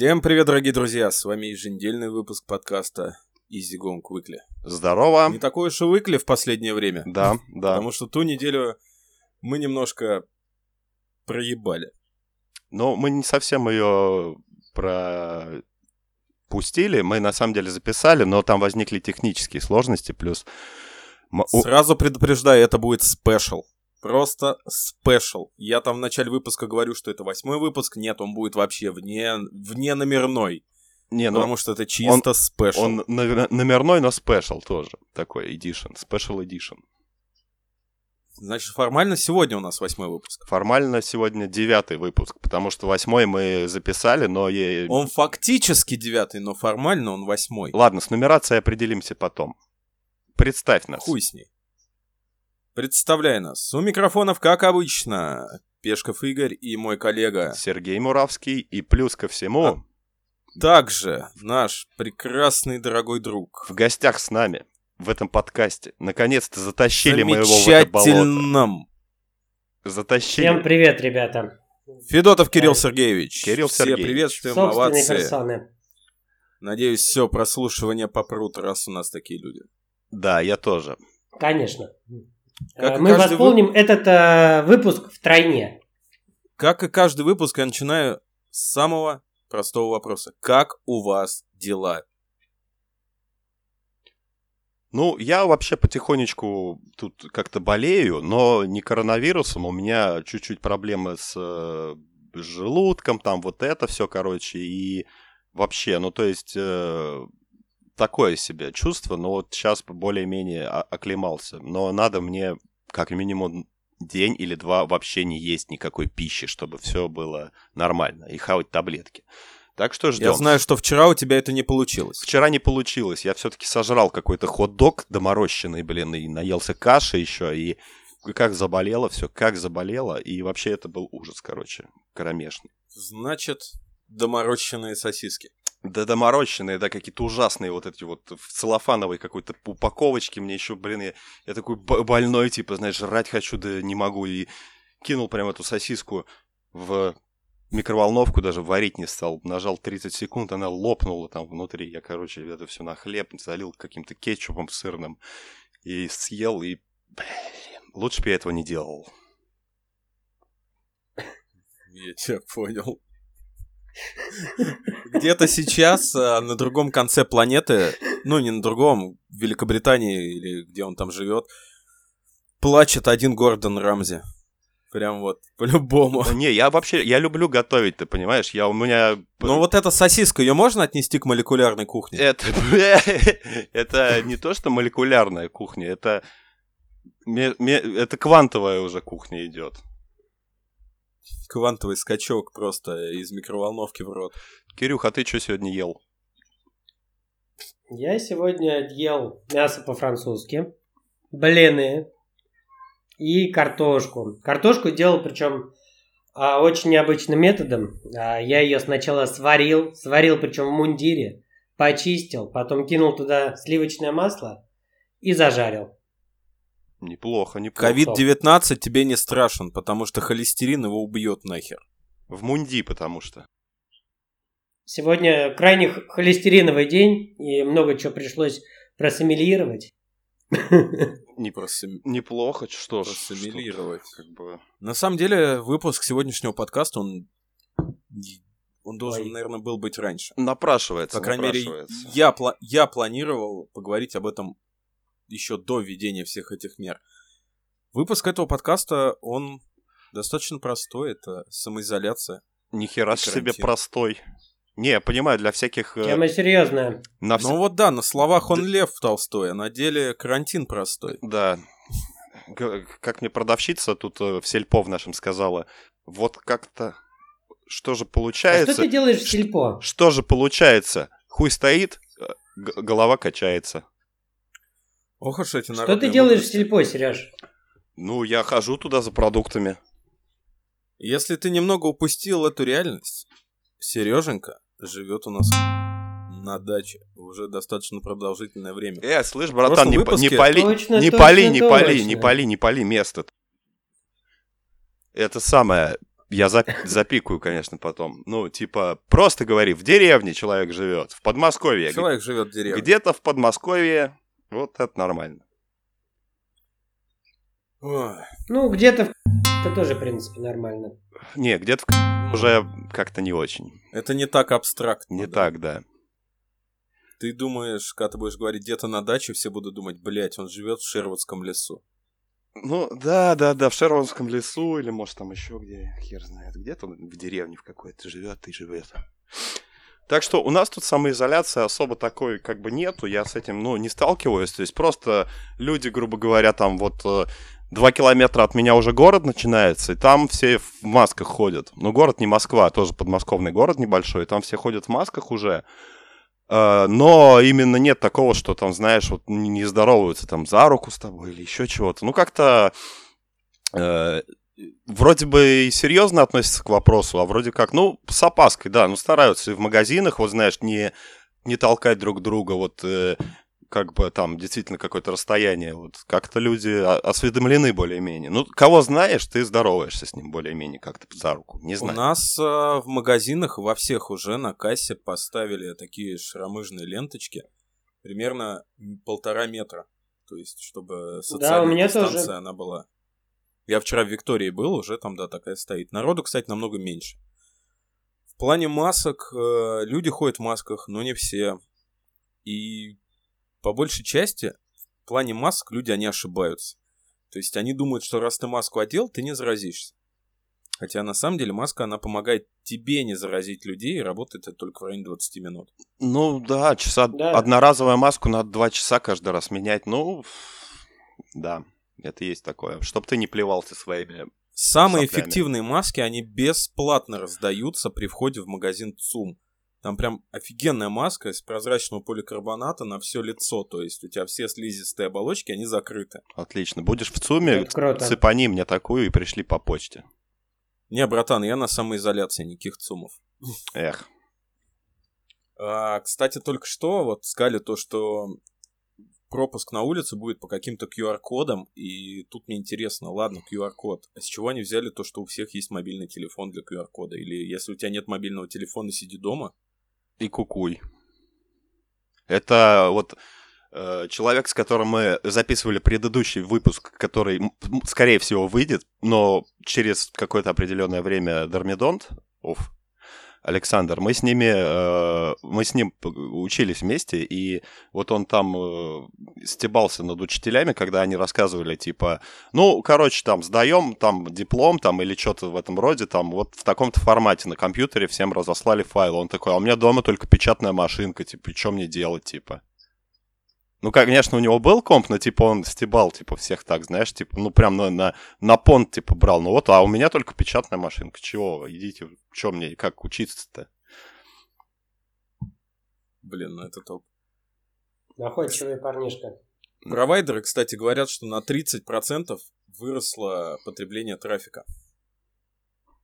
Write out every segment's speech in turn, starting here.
Всем привет, дорогие друзья! С вами еженедельный выпуск подкаста Gong Weekly. Здорово. Не такой уж и Weekly в последнее время. Да, да. Потому что ту неделю мы немножко проебали. Но мы не совсем ее пропустили. Мы на самом деле записали, но там возникли технические сложности. Плюс... Сразу предупреждаю, это будет special. Просто special. Я там в начале выпуска говорю, что это восьмой выпуск. Нет, он будет вообще вне, вне номерной. Не, ну потому что это чисто special. он номер- номерной, но special тоже. Такой edition. Special edition. Значит, формально сегодня у нас восьмой выпуск. Формально сегодня девятый выпуск, потому что восьмой мы записали, но... Он фактически девятый, но формально он восьмой. Ладно, с нумерацией определимся потом. Представь нас. Хуй с ней. Представляй нас. У микрофонов, как обычно, Пешков Игорь и мой коллега. Сергей Муравский и плюс ко всему А. Также наш прекрасный дорогой друг. в гостях с нами в этом подкасте. Наконец-то затащили мы его в это болото. Затащили. Всем привет, ребята. Федотов Кирилл. Сергеевич. Кирилл Все Сергеевич. приветствуем, Собственной овации. персоны. Надеюсь, все прослушивание попрут, раз у нас такие люди. Да, я тоже. Конечно. Как Э, Мы восполним этот э, выпуск втройне. Как и каждый выпуск, я начинаю с самого простого вопроса. Как у вас дела? Ну, я вообще потихонечку тут как-то болею, но не коронавирусом. У меня чуть-чуть проблемы с э, желудком, там вот это все, короче, и вообще, ну, то есть, э, такое себе чувство, но вот сейчас более-менее оклемался. Но надо мне как минимум день или два вообще не есть никакой пищи, чтобы все было нормально, и хавать таблетки. Так что ждем. Я знаю, что вчера у тебя это не получилось. Вчера не получилось. Я все-таки сожрал какой-то хот-дог доморощенный, блин, и наелся каши еще, и как заболело все, как заболело, и вообще это был ужас, короче, кромешный. Значит, доморощенные сосиски. Да доморощенные, да, какие-то ужасные вот эти вот в целлофановой какой-то упаковочке. Мне еще, блин, я, я такой больной, типа, знаешь, жрать хочу, да не могу. И кинул прям эту сосиску в микроволновку, даже варить не стал. Нажал 30 секунд, она лопнула там внутри. Я, короче, это все на хлеб залил каким-то кетчупом сырным. И съел, и, блин, лучше бы я этого не делал. Я тебя понял. Где-то сейчас а, на другом конце планеты, ну не на другом, в Великобритании или где он там живет, плачет один Гордон Рамзи. Прям вот, по-любому. Ну, Не, я вообще, я люблю готовить, ты понимаешь? Я у меня... Но вот эта сосиска, ее можно отнести к молекулярной кухне? Это, это не то, что молекулярная кухня, это, это квантовая уже кухня идет. Квантовый скачок просто из микроволновки в рот. Кирюх, а ты что сегодня ел? Я сегодня ел мясо по-французски, блины и картошку. Картошку делал, причем а, очень необычным методом. А, я ее сначала сварил, сварил причем в мундире, почистил, потом кинул туда сливочное масло и зажарил. Неплохо, неплохо. Ковид-19 тебе не страшен, потому что холестерин его убьет нахер. В мунди, потому что. Сегодня крайне холестериновый день, и много чего пришлось просомелировать. Не просым- Неплохо, что ж. Проссимилировать. что-то, Как бы... На самом деле, выпуск сегодняшнего подкаста, он, он должен, Ой. наверное, был быть раньше. Напрашивается, По крайней мере, я, пла- я планировал поговорить об этом еще до введения всех этих мер. Выпуск этого подкаста, он достаточно простой. Это самоизоляция. Нихера себе простой. Не, я понимаю, для всяких... э, Тема серьезная. на вс- Ну вот да, на словах он лев Толстой, а на деле карантин простой. Да. Как мне продавщица тут э, в сельпо в нашем сказала, вот как-то... Что же А получается? что ты делаешь в сельпо? Что же получается? Хуй стоит, э, г- голова качается. Ох уж эти Что народные ты делаешь в мудрости. сельпо, Сереж? Ну, я хожу туда за продуктами. Если ты немного упустил эту реальность, Сереженька живет у нас на даче уже достаточно продолжительное время. Э, слышь, В братан, не, п- не выпуске- пали, Точно, не точно, пали, не пали, точно. не пали, не пали место. Это самое... Я за, запикаю, конечно, потом. Ну, типа, просто говори, в деревне человек живет, в Подмосковье. Человек живет в деревне. Где-то в Подмосковье, вот это нормально. Ой. Ну, где-то в... Это тоже, в принципе, нормально. Не, где-то в уже как-то не очень. Это не так абстрактно. Не да. так, да. Ты думаешь, когда ты будешь говорить где-то на даче, все будут думать, блядь, он живет в Шервудском лесу. Ну, да, да, да, в Шервонском лесу, или может там еще где, хер знает, где-то он в деревне в какой-то живет и живет. Так что у нас тут самоизоляция особо такой как бы нету, я с этим, ну, не сталкиваюсь, то есть просто люди, грубо говоря, там вот э, два километра от меня уже город начинается, и там все в масках ходят. Ну, город не Москва, а тоже подмосковный город небольшой, там все ходят в масках уже, Э, но именно нет такого, что там, знаешь, вот не не здороваются там за руку с тобой или еще чего-то. Ну, как-то э, вроде бы и серьезно относятся к вопросу, а вроде как, ну, с опаской, да, ну, стараются и в магазинах, вот знаешь, не, не толкать друг друга, вот э, как бы там действительно какое-то расстояние, вот как-то люди осведомлены более-менее. Ну, кого знаешь, ты здороваешься с ним более-менее как-то за руку, не У знаю. нас э, в магазинах во всех уже на кассе поставили такие шаромыжные ленточки примерно полтора метра. То есть, чтобы социальная у меня дистанция тоже. она была. Я вчера в Виктории был, уже там, да, такая стоит. Народу, кстати, намного меньше. В плане масок, э, люди ходят в масках, но не все. И по большей части в плане масок люди, они ошибаются. То есть они думают, что раз ты маску одел, ты не заразишься. Хотя на самом деле маска, она помогает тебе не заразить людей, и работает это только в районе 20 минут. Ну да, часа Да. одноразовую маску надо два часа каждый раз менять. Ну, да, это есть такое. Чтоб ты не плевался своими. Самые Соплями. эффективные маски, они бесплатно раздаются при входе в магазин ЦУМ. Там прям офигенная маска из прозрачного поликарбоната на все лицо. То есть у тебя все слизистые оболочки, они закрыты. Отлично. Будешь в ЦУМе, цепани мне такую и пришли по почте. Не, братан, я на самоизоляции, никаких ЦУМов. Эх. А, кстати, только что вот сказали то, что пропуск на улице будет по каким-то QR-кодам, и тут мне интересно, ладно, QR-код, а с чего они взяли то, что у всех есть мобильный телефон для QR-кода? Или если у тебя нет мобильного телефона, сиди дома? И кукуй. Это вот э, человек, с которым мы записывали предыдущий выпуск, который, скорее всего, выйдет, но через какое-то определенное время Дормидонт, оф, Александр, мы с ними, э, мы с ним учились вместе, и вот он там э, стебался над учителями, когда они рассказывали, типа, ну, короче, там, сдаем там диплом там или что-то в этом роде, там, вот в таком-то формате на компьютере всем разослали файл. Он такой, а у меня дома только печатная машинка, типа, что мне делать, типа? Ну, конечно, у него был комп, но, типа, он стебал, типа, всех так, знаешь, типа, ну, прям на, на, на понт, типа, брал. Ну, вот, а у меня только печатная машинка. Чего? Идите, что мне, как учиться-то? Блин, ну это топ. Находчивый парнишка. Провайдеры, кстати, говорят, что на 30% выросло потребление трафика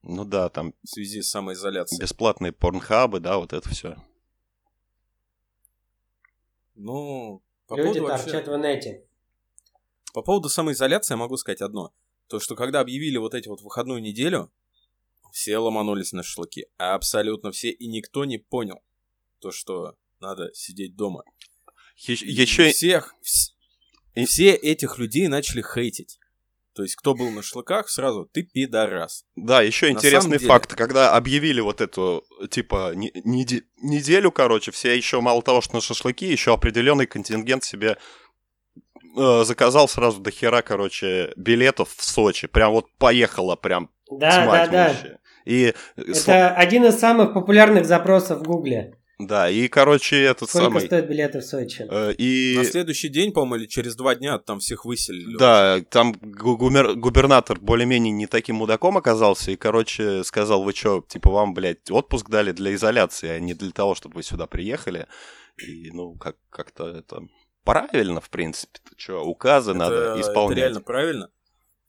Ну да, там в связи с самоизоляцией. бесплатные порнхабы, да, вот это все. Ну, по Люди поводу вообще- торчат в инете. По поводу самоизоляции я могу сказать одно. То, что когда объявили вот эти вот выходную неделю, все ломанулись на шашлыки. Абсолютно все. И никто не понял то, что надо сидеть дома. И Еще всех, вс- И- все этих людей начали хейтить. То есть, кто был на шашлыках, сразу ты пидорас. Да, еще На интересный деле- факт, когда объявили вот эту, типа, не- неде- неделю, короче, все еще мало того, что на шашлыки, еще определенный контингент себе э, заказал сразу до хера, короче, билетов в Сочи. Прям вот поехала прям Да, да, тьма да. тьмущая. И, э, Это один из самых популярных запросов в Гугле. Да, и, короче, этот Сколько самый... стоят билеты в Сочи? э, и... На следующий день, по-моему, или через два дня там всех выселили. Да, там гу- гумер- губернатор более-менее не таким мудаком оказался и, короче, сказал, вы что, типа, вам, блядь, отпуск дали для изоляции, а не для того, чтобы вы сюда приехали. И, ну, как- как-то это правильно, в принципе. Ты что, указы Это- надо Это исполнять. реально правильно.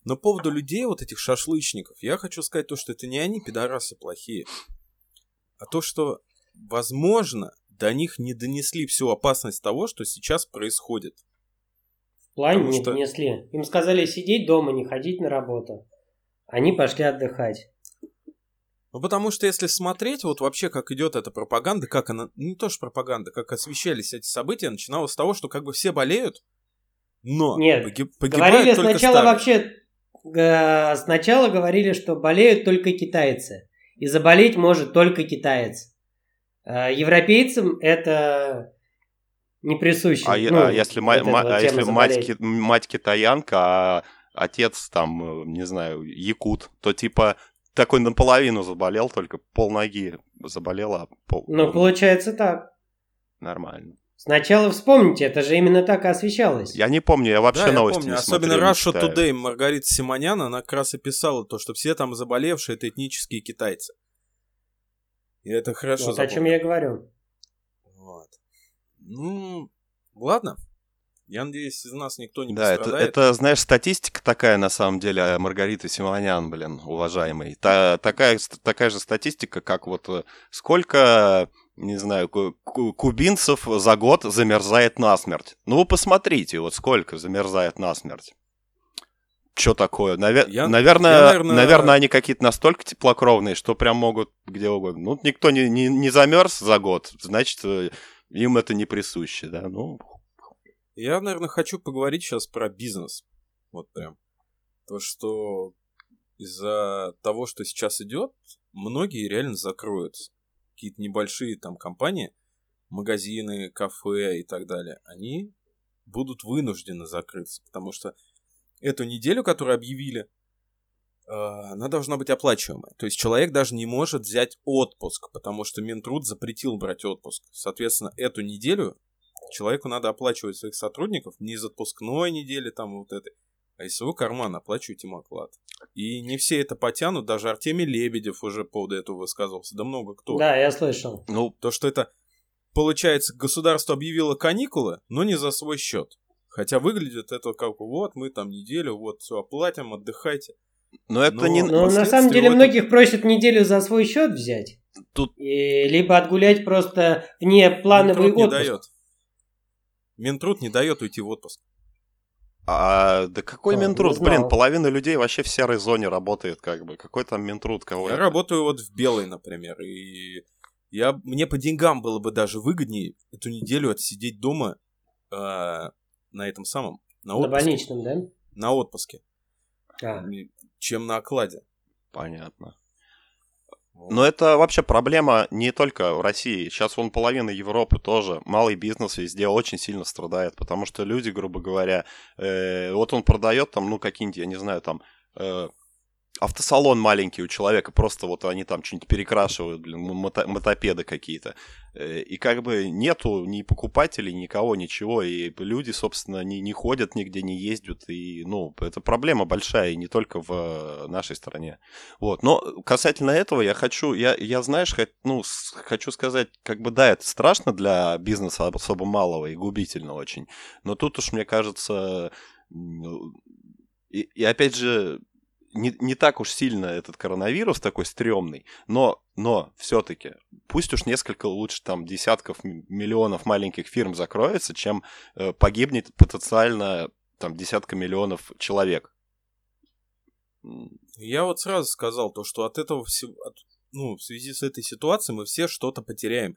Но по поводу людей, вот этих шашлычников, я хочу сказать то, что это не они пидорасы плохие, а то, что, возможно, до них не донесли всю опасность того, что сейчас происходит. В плане потому не что- донесли. Им сказали сидеть дома, не ходить на работу. Они пошли отдыхать. Ну, потому что если смотреть, вот вообще, как идет эта пропаганда, как она, не то что пропаганда, как освещались эти события, начиналось с того, что как бы все болеют, но Нет, погиб- погибают Говорили только сначала старые. вообще... э, Сначала говорили, что болеют только китайцы. И заболеть может только китаец. Э, Европейцам это не присуще. А, Ну, а если, вот ма- вот а если мать, ки- мать китаянка, а отец там, э, не знаю, якут, то типа такой наполовину заболел, только полноги заболела, а пол... Ну, получается так. нормально. Сначала вспомните, это же именно так и освещалось. Я не помню, я вообще Да, я новости помню. не Особенно смотрю, Russia. Today Маргарита Симонян, она как раз и писала то, что все там заболевшие это этнические китайцы. И это хорошо вот о чем я говорю. Вот. Ну, ладно. Я надеюсь, из нас никто не Да, это, пострадает. это, знаешь, статистика такая, на самом деле, а, Маргариты Симонян, блин, уважаемый. Та, такая, такая же статистика, как вот э, сколько, не знаю, ку- ку- кубинцев за год замерзает насмерть. Ну, вы посмотрите, вот сколько замерзает насмерть. Что такое? Наве- Я- наверное, я, наверное- наверное, они какие-то настолько теплокровные, что прям могут где угодно. Ну, никто не, не, не замерз за год, значит, э, им это не присуще, да. Ну, Я, наверное, хочу поговорить сейчас про бизнес. Вот прям. То, что из-за того, что сейчас идет, многие реально закроются. Какие-то небольшие там компании, магазины, кафе и так далее, они будут вынуждены закрыться, потому что эту неделю, которую объявили, э, она должна быть оплачиваемая. То есть человек даже не может взять отпуск, потому что Минтруд запретил брать отпуск. Соответственно, эту неделю человеку надо оплачивать своих сотрудников не из отпускной недели там вот этой, а из своего кармана оплачивать им оклад. И не все это потянут, даже Артемий Лебедев уже по поводу этого высказывался, да много кто. Да, я слышал. ну, То, что это, получается, государство объявило каникулы, но не за свой счет. Хотя выглядит это как вот мы там неделю, вот все оплатим, отдыхайте. но это Но- не... Но Ну, на самом деле этом- многих просят неделю за свой счет взять. Тут- И либо отгулять просто вне плановый Минтруд не отпуск. дает. Минтруд не дает уйти в отпуск. А, да какой А, не Минтруд? знал. Блин, половина людей вообще в серой зоне работает, как бы. Какой там Минтруд? Кого Я это? работаю вот в белой, например, и я, мне по деньгам было бы даже выгоднее эту неделю отсидеть дома э, на этом самом, на На отпуске, больничном, да? на отпуске, А. чем на окладе. Понятно. Вот. Но это вообще проблема не только в России. Сейчас вон половина Европы тоже. Малый бизнес везде очень сильно страдает, потому что люди, грубо говоря, э, вот он продает там, ну, какие-нибудь, я не знаю, там, э, автосалон маленький у человека, просто вот они там что-нибудь перекрашивают, блин, мото- мотопеды какие-то. Э, И как бы нету ни покупателей, никого, ничего. И люди, собственно, не, не ходят нигде, не ездят. И, ну, это проблема большая, и не только в э, нашей стране. Вот. Но касательно этого я хочу, я, я знаешь, хот- ну, хочу сказать, как бы да, это страшно для бизнеса особо малого и губительно очень. Но тут уж, мне кажется, и, и опять же, не, не так уж сильно этот коронавирус такой стрёмный, но, но все-таки пусть уж несколько лучше там десятков миллионов маленьких фирм закроется, чем э, погибнет потенциально там десятка миллионов человек. Я вот сразу сказал то, что от этого всего, ну, в связи с этой ситуацией мы все что-то потеряем.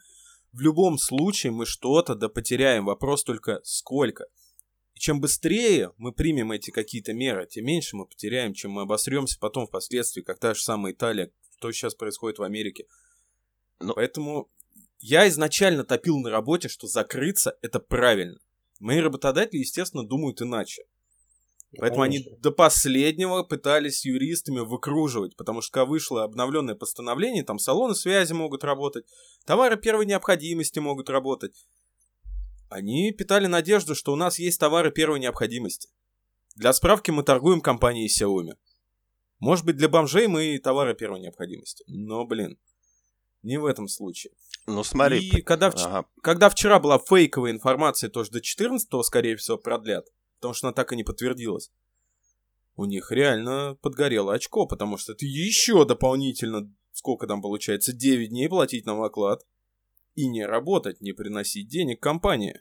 В любом случае мы что-то да потеряем. Вопрос только сколько. Чем быстрее мы примем эти какие-то меры, тем меньше мы потеряем, чем мы обосремся потом впоследствии, как та же самая Италия, что сейчас происходит в Америке. Ну- Поэтому я изначально топил на работе, что закрыться это правильно. Мои работодатели, естественно, думают иначе. Поэтому они до последнего пытались юристами выкруживать, потому что когда вышло обновленное постановление, там салоны связи могут работать, товары первой необходимости могут работать. Они питали надежду, что у нас есть товары первой необходимости. Для справки мы торгуем компанией Xiaomi. Может быть, для бомжей мы и товары первой необходимости. Но, блин, не в этом случае. Ну смотри, И когда, вч- ага, когда вчера была фейковая информация, тоже до 14 скорее всего, продлят, потому что она так и не подтвердилась, у них реально подгорело очко, потому что это еще дополнительно, сколько там получается, 9 дней платить нам оклад и не работать, не приносить денег компании.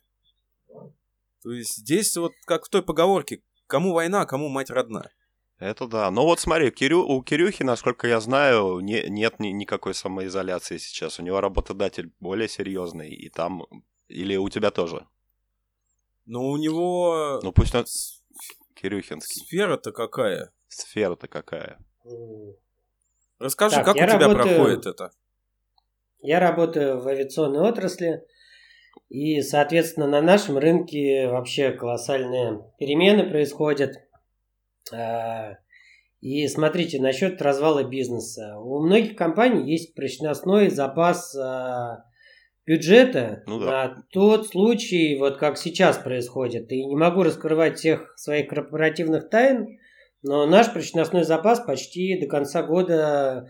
То есть здесь вот как в той поговорке, кому война, кому мать родна. Это да. Но вот смотри, Кирю, у Кирюхи, насколько я знаю, не, нет ни, никакой самоизоляции сейчас. У него работодатель более серьезный, и там... Или у тебя тоже? Ну, у него... Ну, пусть он... Кирюхинский. Сфера-то какая? Сфера-то какая? Расскажи, так, как у тебя работаю... проходит это? Я работаю в авиационной отрасли, и, соответственно, на нашем рынке вообще колоссальные перемены происходят. А, и смотрите, насчет развала бизнеса. У многих компаний есть прочностной запас а, бюджета ну, да. на тот случай, вот как сейчас происходит. И не могу раскрывать всех своих корпоративных тайн, но наш прочностной запас почти до конца года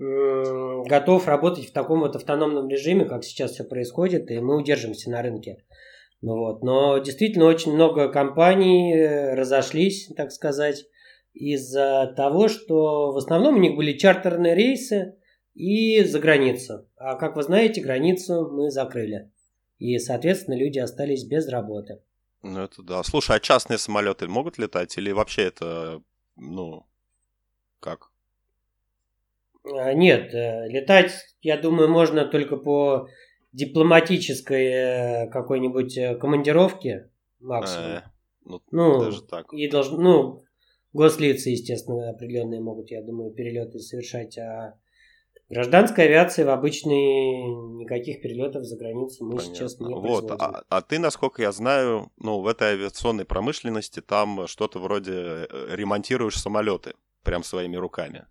готов работать в таком вот автономном режиме, как сейчас все происходит, и мы удержимся на рынке. Ну вот. Но действительно очень много компаний э, разошлись, так сказать, из-за того, что в основном у них были чартерные рейсы и за границу. А как вы знаете, границу мы закрыли. И, соответственно, люди остались без работы. Ну, это да. Слушай, а частные самолеты могут летать? Или вообще это, ну, как? А, нет, э, летать, я думаю, можно только по дипломатической э, какой-нибудь э, командировке максимум. Э, ну, ну, даже так. И должны, ну, гослицы, естественно, определенные могут, я думаю, перелеты совершать, а гражданской авиации в обычные никаких перелетов за границу мы Понятно. сейчас не Вот, а, а ты, насколько я знаю, ну, в этой авиационной промышленности там что-то вроде ремонтируешь самолеты прям своими руками.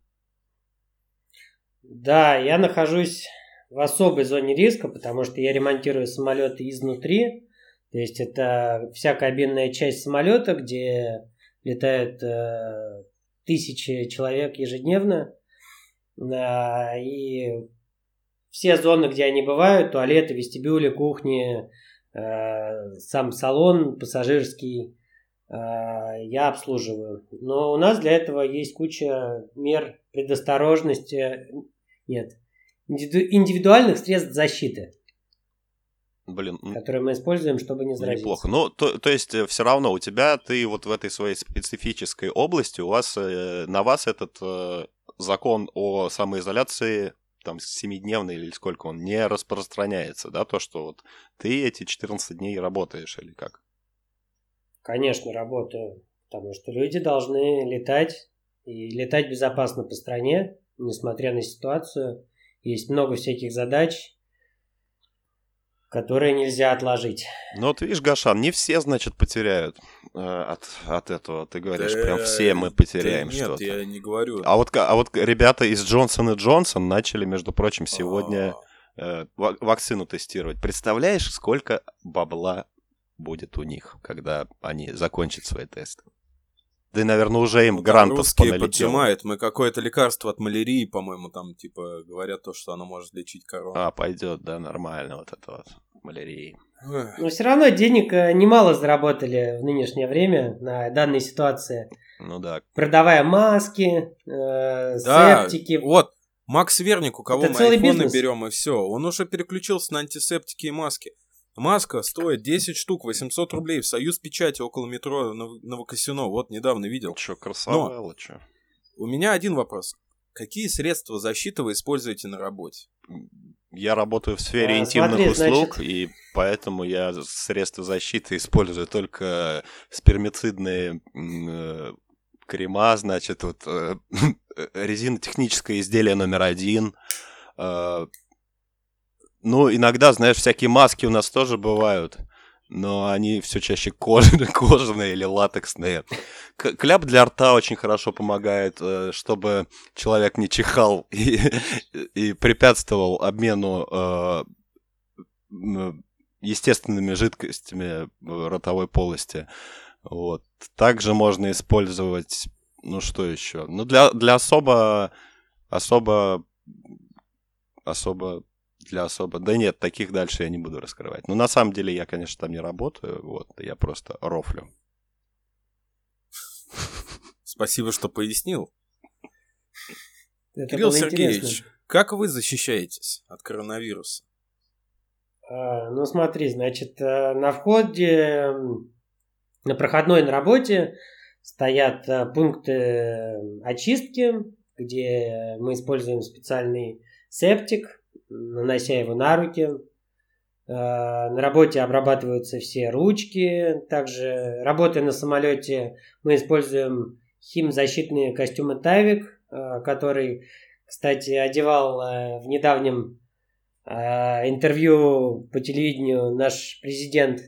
Да, я нахожусь в особой зоне риска, потому что я ремонтирую самолеты изнутри. То есть это вся кабинная часть самолета, где летают э, тысячи человек ежедневно. Э, и все зоны, где они бывают, туалеты, вестибюли, кухни, э, сам салон пассажирский, э, я обслуживаю. Но у нас для этого есть куча мер предосторожности, нет. Индивидуальных средств защиты. Блин. Которые мы используем, чтобы не заразиться. Неплохо. Ну, то, то есть, э, все равно у тебя, ты вот в этой своей специфической области, у вас, э, на вас этот э, закон о самоизоляции там семидневный или сколько он, не распространяется, да, то, что вот ты эти 14 дней работаешь или как? Конечно, работаю, потому что люди должны летать и летать безопасно по стране, несмотря на ситуацию. Есть много всяких задач, которые нельзя отложить. Ну вот видишь, Гашан, не все, значит, потеряют э, от, от этого. Ты говоришь, да, прям все мы потеряем да что-то. Нет, я не говорю. А вот, а вот ребята из Джонсон и Джонсон начали, между прочим, сегодня э, вакцину тестировать. Представляешь, сколько бабла будет у них, когда они закончат свои тесты? Да и, наверное, уже им ну, грантов русские поджимают. Мы какое-то лекарство от малярии, по-моему, там, типа, говорят то, что оно может лечить корону. А, пойдет, да, нормально вот это вот, малярии. Но все равно денег э, немало заработали в нынешнее время на данной ситуации. Ну да. Продавая маски, э, да, септики. Вот, Макс Верник, у кого это мы айфоны берем, и все. Он уже переключился на антисептики и маски. Маска стоит 10 штук, 800 рублей в Союз Печати около метро Новокосино. Вот недавно видел. Че, красавело, че? У меня один вопрос. Какие средства защиты вы используете на работе? Я работаю в сфере а, интимных смотри, услуг, значит... и поэтому я средства защиты использую только спермицидные э, крема, значит, вот э, резинотехническое изделие номер один, э, ну, иногда, знаешь, всякие маски у нас тоже бывают, но они все чаще кожаные, кожаные или латексные. Кляп для рта очень хорошо помогает, э, чтобы человек не чихал и, и препятствовал обмену э, естественными жидкостями ротовой полости. Вот. Также можно использовать, ну что еще? Ну для, для особо, особо, особо для особо... Да нет, таких дальше я не буду раскрывать. Но на самом деле я, конечно, там не работаю, вот, я просто рофлю. Спасибо, что пояснил. Это Кирилл Сергеевич, как вы защищаетесь от коронавируса? А, ну смотри, значит, э, на входе, на проходной на работе стоят э, пункты очистки, где мы используем специальный септик, нанося его на руки. Э, на работе обрабатываются все ручки. Также, работая на самолете, мы используем химзащитные костюмы Тайвик, э, который, кстати, одевал в недавнем интервью по телевидению наш президент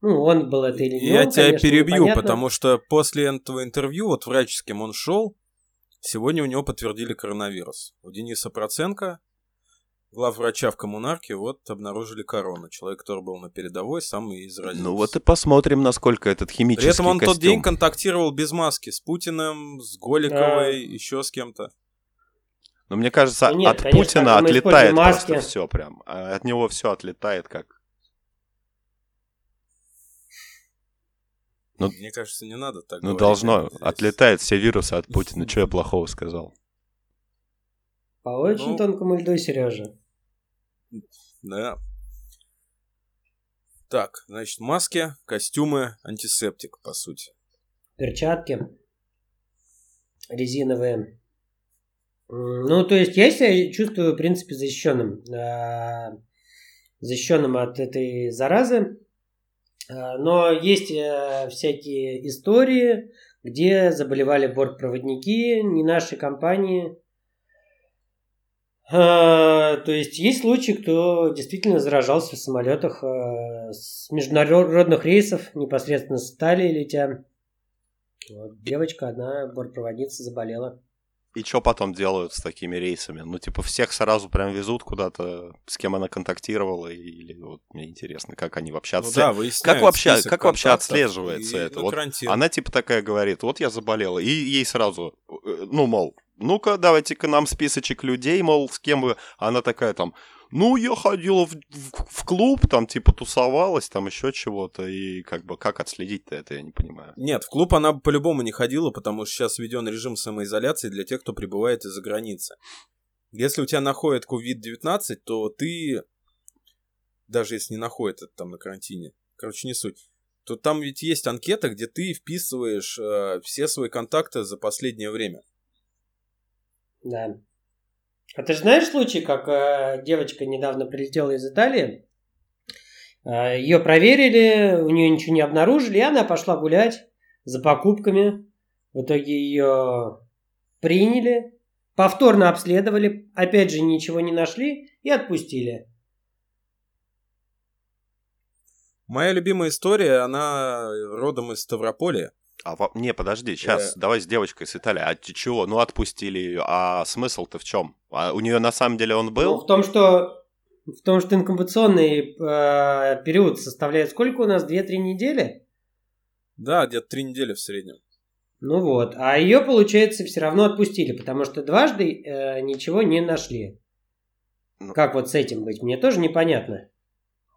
ну, он был это или не Я он, тебя конечно, перебью, непонятно. потому что после этого интервью, вот врач, с кем он шел, сегодня у него подтвердили коронавирус. У Дениса Проценко, главврача в коммунарке, вот обнаружили корону. Человек, который был на передовой, сам и заразился. Ну вот и посмотрим, насколько этот химический При этом он костюм. тот день контактировал без маски с Путиным, с Голиковой, еще с кем-то. Но мне кажется, Ну нет, от конечно, Путина отлетает маски. просто все прям. А От него все отлетает как. Ну, Мне кажется, не надо так Ну говорить. должно. Здесь- Отлетает все вирусы от Путина. Что я плохого сказал? По очень Ну. тонкому льду, Сережа. Да. Так, значит, маски, костюмы, антисептик, по сути. Перчатки резиновые. Ну, то есть я себя чувствую, в принципе, защищенным. А, Защищенным от этой заразы. А, Но есть э, всякие истории, где заболевали бортпроводники, не наши компании. А, То есть есть случаи, кто действительно заражался в самолетах э, с международных рейсов, непосредственно с Италии летя. Вот, девочка, одна бортпроводница заболела. И что потом делают с такими рейсами? Ну, типа, всех сразу прям везут куда-то, с кем она контактировала, или вот мне интересно, как они вообще Ну отслеживают. да, Как вообще- как вообще отслеживается и это? Вот. Она типа такая говорит, вот я заболела, и ей сразу, э, ну, мол, ну-ка, давайте-ка нам списочек людей, мол, с кем вы... Она такая там, ну, я ходила в, в- в клуб, там, типа, тусовалась, там, еще чего-то, и как бы, как отследить-то это, я не понимаю. Нет, в клуб она бы по-любому не ходила, потому что сейчас введен режим самоизоляции для тех, кто прибывает из-за границы. Если у тебя находит COVID-19, то ты, даже если не находит это там на карантине, короче, не суть, то там ведь есть анкета, где ты вписываешь э, все свои контакты за последнее время. Да. А ты же знаешь случай, как э, девочка недавно прилетела из Италии? Э, ее проверили, у нее ничего не обнаружили, и она пошла гулять за покупками. В итоге ее приняли, повторно обследовали, опять же ничего не нашли и отпустили. Моя любимая история, она родом из Ставрополя. А во- не, подожди, сейчас, Э. давай с девочкой с Италии. А ты чего? Ну, отпустили ее. А смысл-то в чем? А у нее на самом деле он Ну, был? в том, что в том, что инкубационный э, период составляет сколько у нас? 2-3 недели? Да, где-то три недели в среднем. Ну вот, а ее, получается, все равно отпустили, потому что дважды э, ничего не нашли. Ну. Как вот с этим быть? Мне тоже непонятно.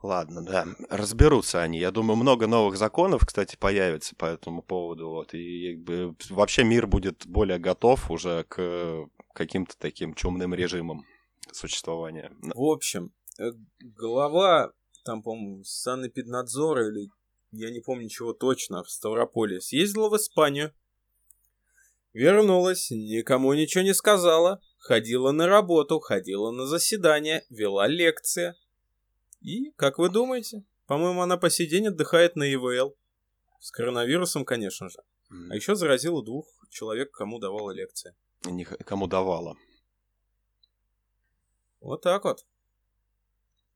Ладно, да, разберутся они. Я думаю, много новых законов, кстати, появится по этому поводу. Вот, и бы, вообще мир будет более готов уже к каким-то таким чумным режимам существования. В общем, э, глава, там, по-моему, санэпиднадзора или я не помню чего точно, в Ставрополе, съездила в Испанию. Вернулась, никому ничего не сказала, ходила на работу, ходила на заседания, вела лекции. И, как вы думаете, по-моему, она по сей день отдыхает на ИВЛ. С коронавирусом, конечно же. А еще заразила двух человек, кому давала лекции. Не Кому давала. Вот так вот.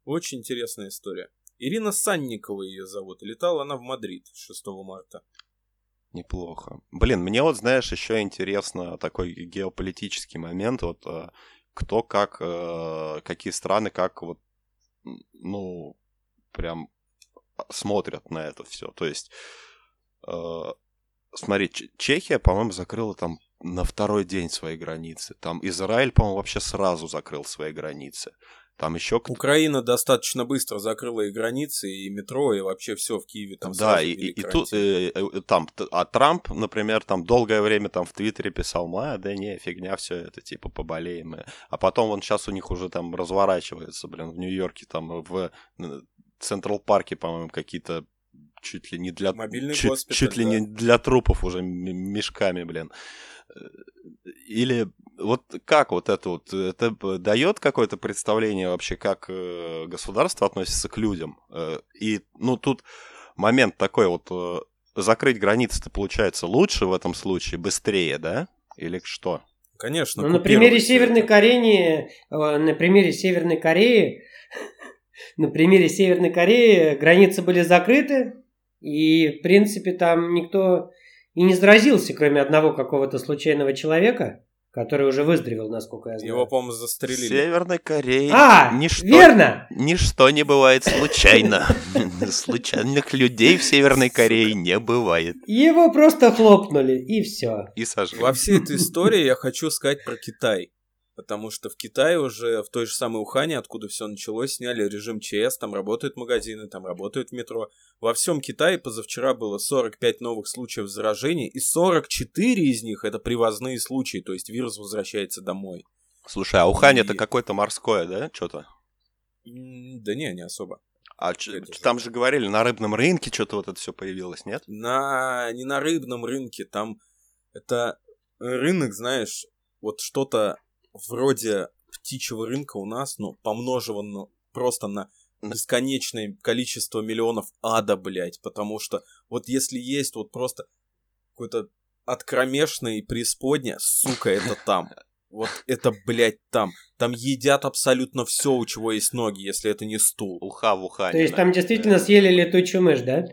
Очень интересная история. Ирина Санникова ее зовут. Летала она в Мадрид 6 марта. Неплохо. Блин, мне вот, знаешь, еще интересно такой геополитический момент, вот э, кто как, э, какие страны как вот, ну, прям смотрят на это все. То есть, э, смотри, Чехия, по-моему, закрыла там на второй день свои границы. Там Израиль, по-моему, вообще сразу закрыл свои границы. Там еще Украина достаточно быстро закрыла и границы, и метро, и вообще все в Киеве. Там да, и, и, и тут карантин. э, э, там, а Трамп, например, там долгое время там в Твиттере писал, а, да не, фигня все это, типа, поболеем. мы». А потом он сейчас у них уже там разворачивается, блин, в Нью-Йорке, там в Централ Парке, по-моему, какие-то чуть ли не для... Мобильный чуть, госпиталь, чуть ли да. не для трупов уже мешками, блин. Э, Или вот как вот это вот, это дает какое-то представление вообще, как э, государство относится к людям? Э, И, ну, тут момент такой вот, закрыть границы-то получается лучше в этом случае, быстрее, да? Или что? Конечно. Ну, на примере Северной это. Кореи, э, на примере Северной Кореи, на примере Северной Кореи границы были закрыты, и, в принципе, там никто и не заразился, кроме одного какого-то случайного человека, который уже выздоровел, насколько я знаю. Его, по-моему, В застрелили. Северной Корее А, ничто, верно! ничто не бывает случайно. Случайных людей в Северной Корее не бывает. Его просто хлопнули, и все. И сожгли. Во всей этой истории я хочу сказать про Китай. Потому что в Китае уже, в той же самой Ухане, откуда все началось, сняли режим ЧС, там работают магазины, там работают метро. Во всем Китае позавчера было 45 новых случаев заражений, и 44 из них это привозные случаи, то есть вирус возвращается домой. Слушай, а Ухань И- это какое-то морское, да? Что-то? Да не, не особо. А ч- там же говорили, на рыбном рынке что-то вот это все появилось, нет? На, не на рыбном рынке, там это рынок, знаешь, вот что-то вроде птичьего рынка у нас, но помножено просто на бесконечное количество миллионов ада, блядь, потому что вот если есть вот просто какой-то откромешный преисподня, сука, это там. Вот это, блядь, там. Там едят абсолютно все, у чего есть ноги, если это не стул. Уха в Ухане. То есть там действительно съели летучую мышь, да?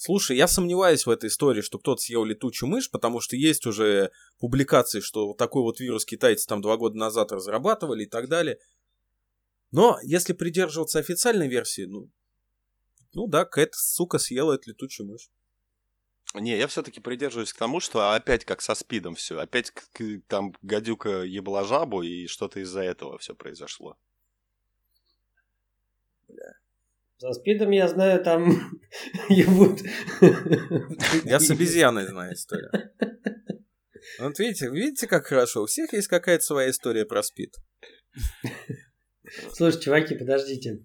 Слушай, я сомневаюсь в этой истории, что кто-то съел летучую мышь, потому что есть уже публикации, что такой вот вирус китайцы там два года назад разрабатывали и так далее. Но если придерживаться официальной версии, ну, ну да, какая-то сука съела эту летучую мышь. Не, я все-таки придерживаюсь к тому, что опять как со спидом все. Опять там гадюка ебла жабу, и что-то из-за этого все произошло. За спидом, я знаю, там ебут. Я с обезьяной знаю историю. Вот видите, видите, как хорошо. У всех есть какая-то своя история про спид. Слушай, чуваки, подождите.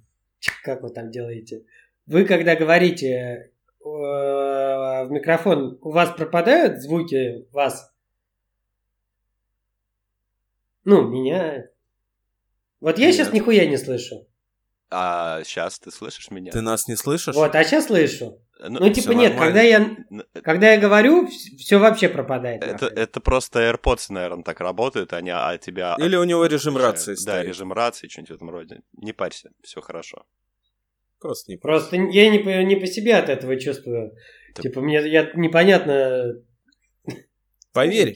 Как вы там делаете? Вы когда говорите э, в микрофон, у вас пропадают звуки вас? Ну, меня. Вот я сейчас нихуя не слышу. А сейчас ты слышишь меня? Ты нас не слышишь? Вот, а сейчас слышу. Ну, Ну, типа, нет, нормально. когда я, н- когда я говорю, все вообще пропадает. это, нахуй. это просто AirPods, наверное, так работают, они а тебя... Или у него режим рации Да, стоит. режим рации, что-нибудь в этом роде. Не парься, все хорошо. Просто не Просто я не по, не по себе от этого чувствую. Да. Типа, мне я, непонятно... Поверь,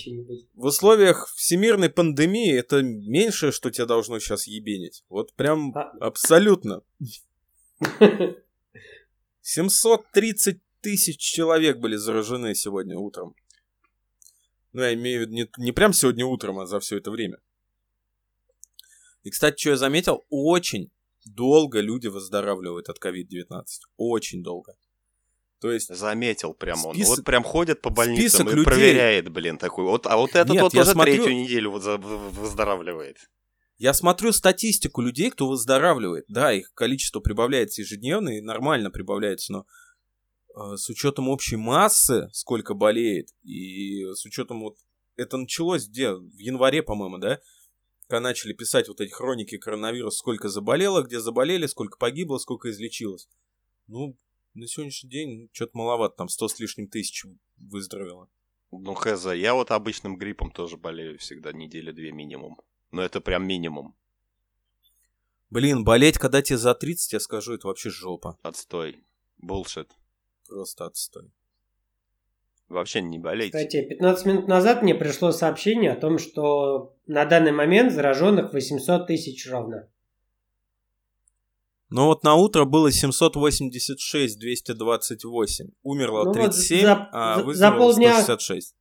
в условиях всемирной пандемии это меньшее, что тебя должно сейчас ебенить. Вот прям А- абсолютно. 730 тысяч человек были заражены сегодня утром. Ну, я имею в виду не, не прям сегодня утром, а за все это время. И, кстати, что я заметил, очень долго люди выздоравливают от COVID-19. Очень долго. То есть, Заметил прям он. Список- Вот прям ходит по больницам и людей. проверяет, блин, такой. Вот, а вот этот Нет, вот уже смотрю- третью неделю вот выздоравливает. Я смотрю статистику людей, кто выздоравливает. Да, их количество прибавляется ежедневно и нормально прибавляется, но э, с учетом общей массы, сколько болеет, и с учетом вот... Это началось где? В январе, по-моему, да? Когда начали писать вот эти хроники коронавируса, сколько заболело, где заболели, сколько погибло, сколько излечилось. Ну, на сегодняшний день что-то маловато, там 100 с лишним тысяч выздоровело. Ну, хз, я вот обычным гриппом тоже болею всегда недели две минимум. Но это прям минимум. Блин, болеть, когда тебе за 30, я скажу, это вообще жопа. Отстой. Булшит. Просто отстой. Вообще не болейте. Кстати, 15 минут назад мне пришло сообщение о том, что на данный момент зараженных 800 тысяч ровно. Ну вот на утро было 786 228. Умерло Ну вот 37, за- а за- за выздоровело полдня- 166.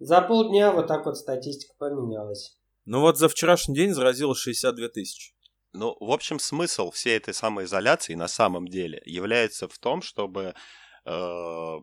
За полдня вот так вот статистика поменялась. Ну вот за вчерашний день заразило 62 тысячи. Ну, в общем, смысл всей этой самоизоляции на самом деле является в том, чтобы э,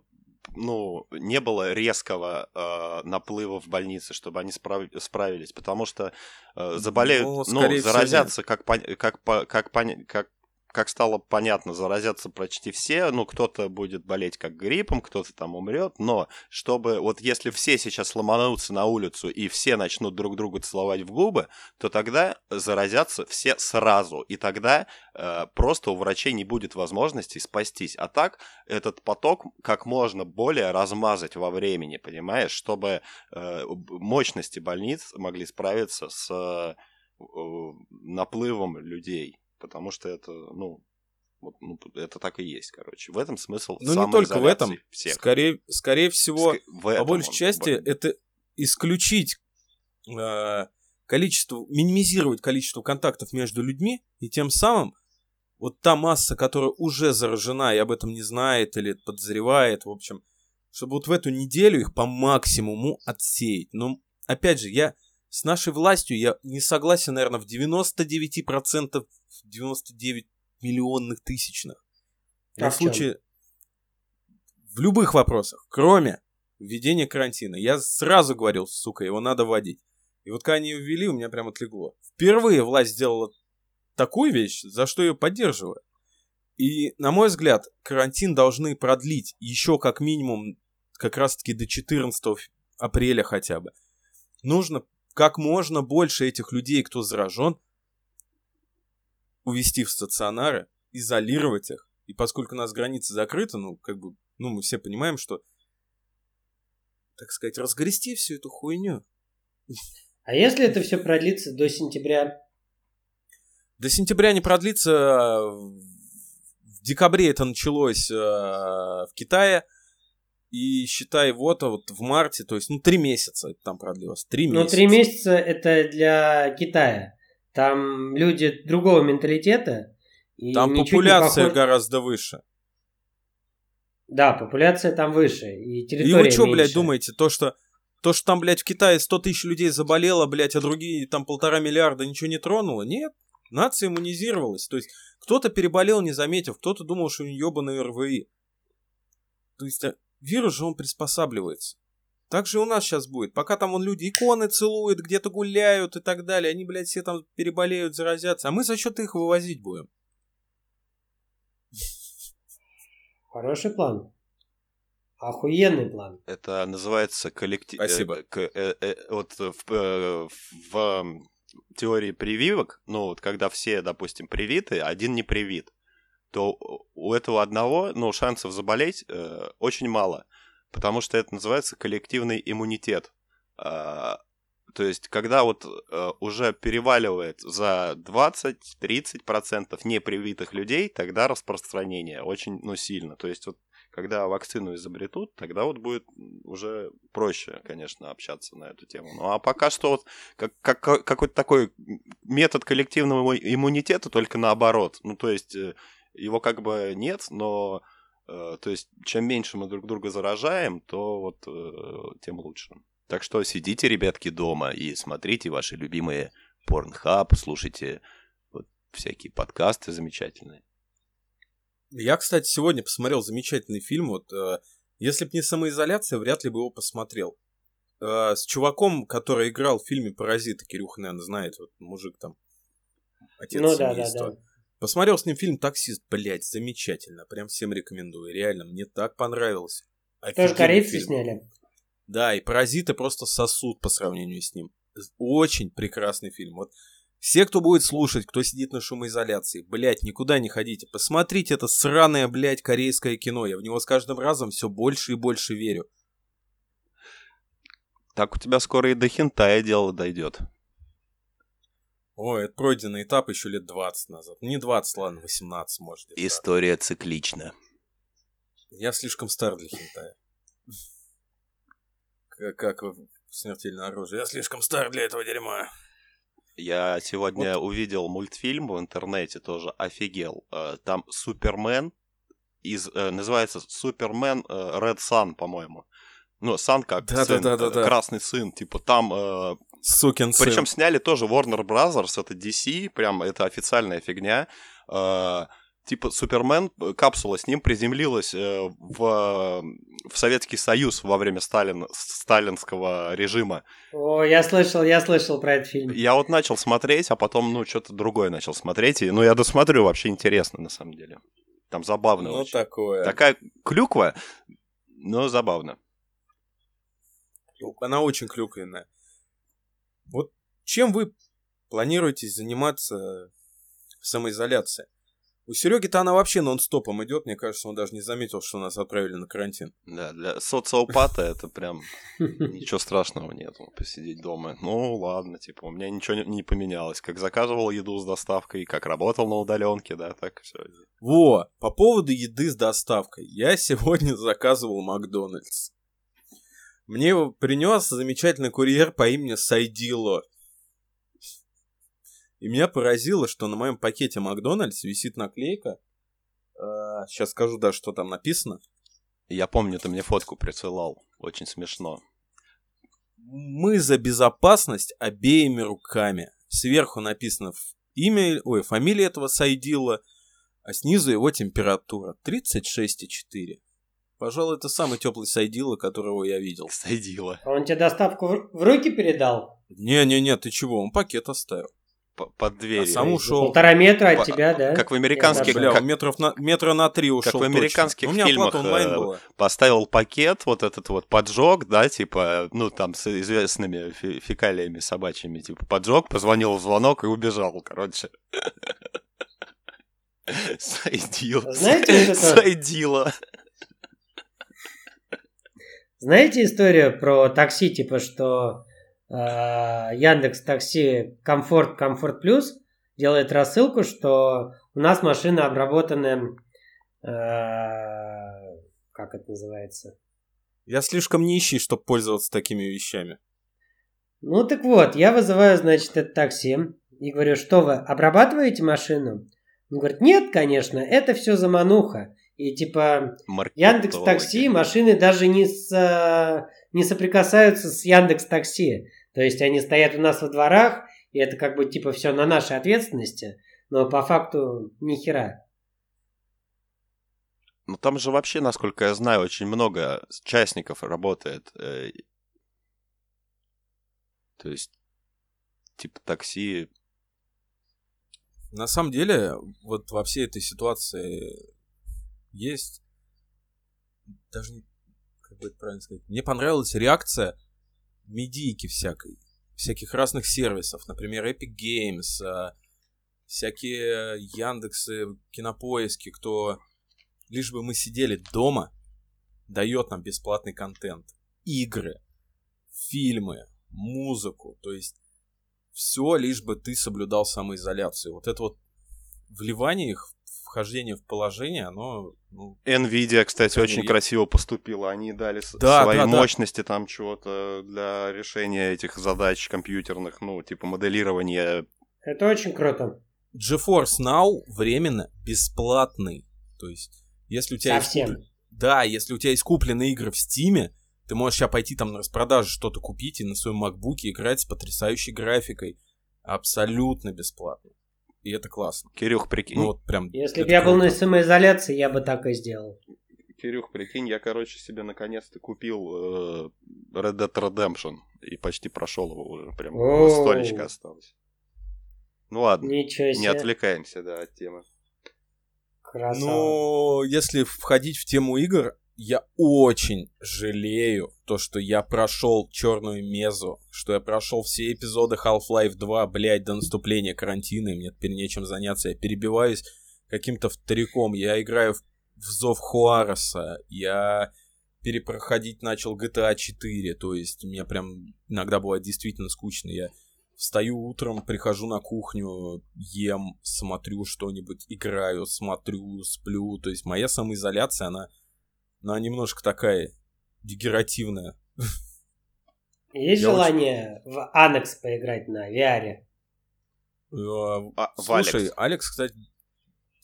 ну, не было резкого э, наплыва в больнице, чтобы они справ- справились, потому что э, заболеют, Ну, ну, скорее всего, заразятся, как, пон- как, по- как, как как стало понятно, заразятся почти все. Ну, кто-то будет болеть как гриппом, кто-то там умрет. Но чтобы вот если все сейчас ломанутся на улицу и все начнут друг друга целовать в губы, то тогда заразятся все сразу. И тогда э, просто у врачей не будет возможности спастись. А так этот поток как можно более размазать во времени, понимаешь, чтобы э, мощности больниц могли справиться с э, наплывом людей потому что это, ну, вот, ну, это так и есть, короче. В этом смысл Ну, не только в этом. Всех. Скорее, скорее всего, в по большей части, он... это исключить э, количество, минимизировать количество контактов между людьми, и тем самым вот та масса, которая уже заражена и об этом не знает или подозревает, в общем, чтобы вот в эту неделю их по максимуму отсеять. Но, опять же, я с нашей властью я не согласен, наверное, в 99%, 99 миллионных тысячных. На случае в любых вопросах, кроме введения карантина. Я сразу говорил, сука, его надо вводить. И вот когда они его ввели, у меня прям отлегло. Впервые власть сделала такую вещь, за что ее поддерживаю. И, на мой взгляд, карантин должны продлить еще как минимум как раз-таки до 14 апреля хотя бы. Нужно как можно больше этих людей, кто заражен, увести в стационары, изолировать их. И поскольку у нас границы закрыты, ну, как бы, ну, мы все понимаем, что, так сказать, разгрести всю эту хуйню. А если это все продлится до сентября? До сентября не продлится. В декабре это началось э, в Китае. И считай, вот, а вот в марте, то есть, ну, три месяца это там продлилось. Три месяца. Ну, три месяца это для Китая. Там люди другого менталитета. И там популяция похож... гораздо выше. Да, популяция там выше. И территория И вы что, меньше. блядь, думаете, то, что то, что там, блядь, в Китае 100 тысяч людей заболело, блядь, а другие там полтора миллиарда ничего не тронуло? Нет, нация иммунизировалась. То есть кто-то переболел, не заметив, кто-то думал, что у него ебаный РВИ. То есть а, Вирус же он приспосабливается. Так же у нас сейчас будет. Пока там вон люди иконы целуют, где-то гуляют и так далее. Они, блядь, все там переболеют, заразятся. А мы за счет их вывозить будем. Хороший план. Охуенный план. Это называется коллектив... Спасибо. Э, э, э, вот в, э, в теории прививок, ну вот когда все, допустим, привиты, один не привит то у этого одного, ну, шансов заболеть э, очень мало, потому что это называется коллективный иммунитет. Э, то есть, когда вот э, уже переваливает за 20-30% непривитых людей, тогда распространение очень, ну, сильно. То есть, вот когда вакцину изобретут, тогда вот будет уже проще, конечно, общаться на эту тему. Ну а пока что вот как, как, какой-то такой метод коллективного иммунитета, только наоборот. Ну то есть э, его как бы нет, но э, то есть чем меньше мы друг друга заражаем, то вот э, тем лучше. Так что сидите, ребятки, дома и смотрите ваши любимые Pornhub, слушайте вот всякие подкасты замечательные. Я, кстати, сегодня посмотрел замечательный фильм. Вот, э, если бы не самоизоляция, вряд ли бы его посмотрел. Э, с чуваком, который играл в фильме «Паразиты», Кирюха, наверное, знает, вот мужик там, отец ну, семейства. Да, да, да. Посмотрел с ним фильм «Таксист», блядь, замечательно. Прям всем рекомендую. Реально, мне так понравился. Тоже корейцы фильм. сняли? Да, и «Паразиты» просто сосуд по сравнению с ним. Очень прекрасный фильм. Вот все, кто будет слушать, кто сидит на шумоизоляции, блядь, никуда не ходите. Посмотрите это сраное, блядь, корейское кино. Я в него с каждым разом все больше и больше верю. Так у тебя скоро и до хентая дело дойдет. Ой, это пройденный этап еще лет 20 назад. Не 20, ладно, 18, может. История так. циклична. Я слишком стар для хентая. Как, как смертельное оружие. Я слишком стар для этого дерьма. Я сегодня вот. увидел мультфильм в интернете, тоже офигел. Э, там Супермен из, э, называется Супермен э, Red Sun, по-моему. Ну, Сан как да, сын, да, да, да, красный сын, типа там Сукин сын. Причем сняли тоже Warner Brothers, это DC, прям это официальная фигня. Э, типа Супермен, э, капсула с ним приземлилась э, в, в Советский Союз во время Сталин, сталинского режима. О, я слышал, я слышал про этот фильм. Я вот начал смотреть, а потом, ну, что-то другое начал смотреть. И, ну, я досмотрю, вообще интересно, на самом деле. Там забавно Ну, очень. такое. Такая клюква, но забавно. Она очень клюквенная. Вот чем вы планируете заниматься в самоизоляции? У Сереги-то она вообще нон-стопом идет. Мне кажется, он даже не заметил, что нас отправили на карантин. Да, для социопата это прям ничего страшного нет, посидеть дома. Ну, ладно, типа, у меня ничего не- поменялось. Как заказывал еду с доставкой, как работал на удаленке, да, так все. Во, по поводу еды с доставкой. Я сегодня заказывал Макдональдс. Мне его принес замечательный курьер по имени Сайдило. И меня поразило, что на моем пакете Макдональдс висит наклейка. сейчас скажу даже, что там написано. Я помню, ты мне фотку присылал. Очень смешно. Мы за безопасность обеими руками. Сверху написано имя, ой, фамилия этого Сайдила, а снизу его температура 36,4. Пожалуй, это самый теплый Сайдила, которого я видел. Сайдила. А Он тебе доставку в руки передал? Не-не-не, ты чего, он пакет оставил. П- Под дверью. А сам ушел. Полтора метра от По- тебя, да? Как в американских, Бля, как- метров на, метра на три ушел в американских точно. У меня фильмах, оплата онлайн э, была. поставил пакет, вот этот вот поджог, да, типа, ну, там, с известными фе- фекалиями собачьими, типа, поджог, позвонил в звонок и убежал, короче. Сайдила. Знаете, вот это- Сайдила. Знаете историю про такси, типа, что э, Яндекс Такси Комфорт, Комфорт Плюс делает рассылку, что у нас машина обработана, э, как это называется? Я слишком нищий, чтобы пользоваться такими вещами. Ну так вот, я вызываю, значит, это такси и говорю, что вы обрабатываете машину? Он говорит, нет, конечно, это все замануха. И типа Яндекс Такси машины даже не, с, не соприкасаются с Яндекс Такси. То есть они стоят у нас во дворах, и это как бы типа все на нашей ответственности, но по факту ни хера. Ну, там же вообще, насколько я знаю, очень много частников работает. э, То есть, типа, такси На самом деле, вот во всей этой ситуации есть даже как бы это правильно сказать. Мне понравилась реакция медийки всякой, всяких разных сервисов, например, Epic Games, а, всякие Яндексы, Кинопоиски, кто лишь бы мы сидели дома, дает нам бесплатный контент, игры, фильмы, музыку, то есть все, лишь бы ты соблюдал самоизоляцию. Вот это вот вливание их, вхождение в положение, оно... Ну, Nvidia, кстати, Конечно, очень красиво поступила. Они дали Да, свои да, да. мощности там чего-то для решения этих задач компьютерных, ну, типа моделирования. Это очень круто. GeForce Now временно бесплатный. То есть, если у тебя есть Совсем. куплен- Да, если у тебя есть купленные игры в Стиме, ты можешь сейчас пойти там на распродаже что-то купить и на своем макбуке играть с потрясающей графикой. Абсолютно бесплатно. И это классно. Кирюх, прикинь. Ну вот прям... Если бы я был на самоизоляции, я бы так и сделал. Кирюх, прикинь, я, короче, себе наконец-то купил э, Red Dead Redemption и почти прошел его уже. Прям Оу. столечко осталось. Ну ладно, Ничего не себе. отвлекаемся, да, от темы. Красава. Ну, если входить в тему игр, я очень жалею то, что я прошел Черную Мезу, что я прошел все эпизоды Half-Life 2, блядь, до наступления карантина, и мне теперь нечем заняться. Я перебиваюсь каким-то вториком. Я играю в, в Зов Хуареса, я перепроходить начал GTA 4, то есть мне прям иногда бывает действительно скучно. Я встаю утром, прихожу на кухню, ем, смотрю что-нибудь, играю, смотрю, сплю. То есть моя самоизоляция, она, она немножко такая дегеративная. Есть я желание в Анекс поиграть на VR? Э, А, в Слушай, Алекс. Алекс, кстати,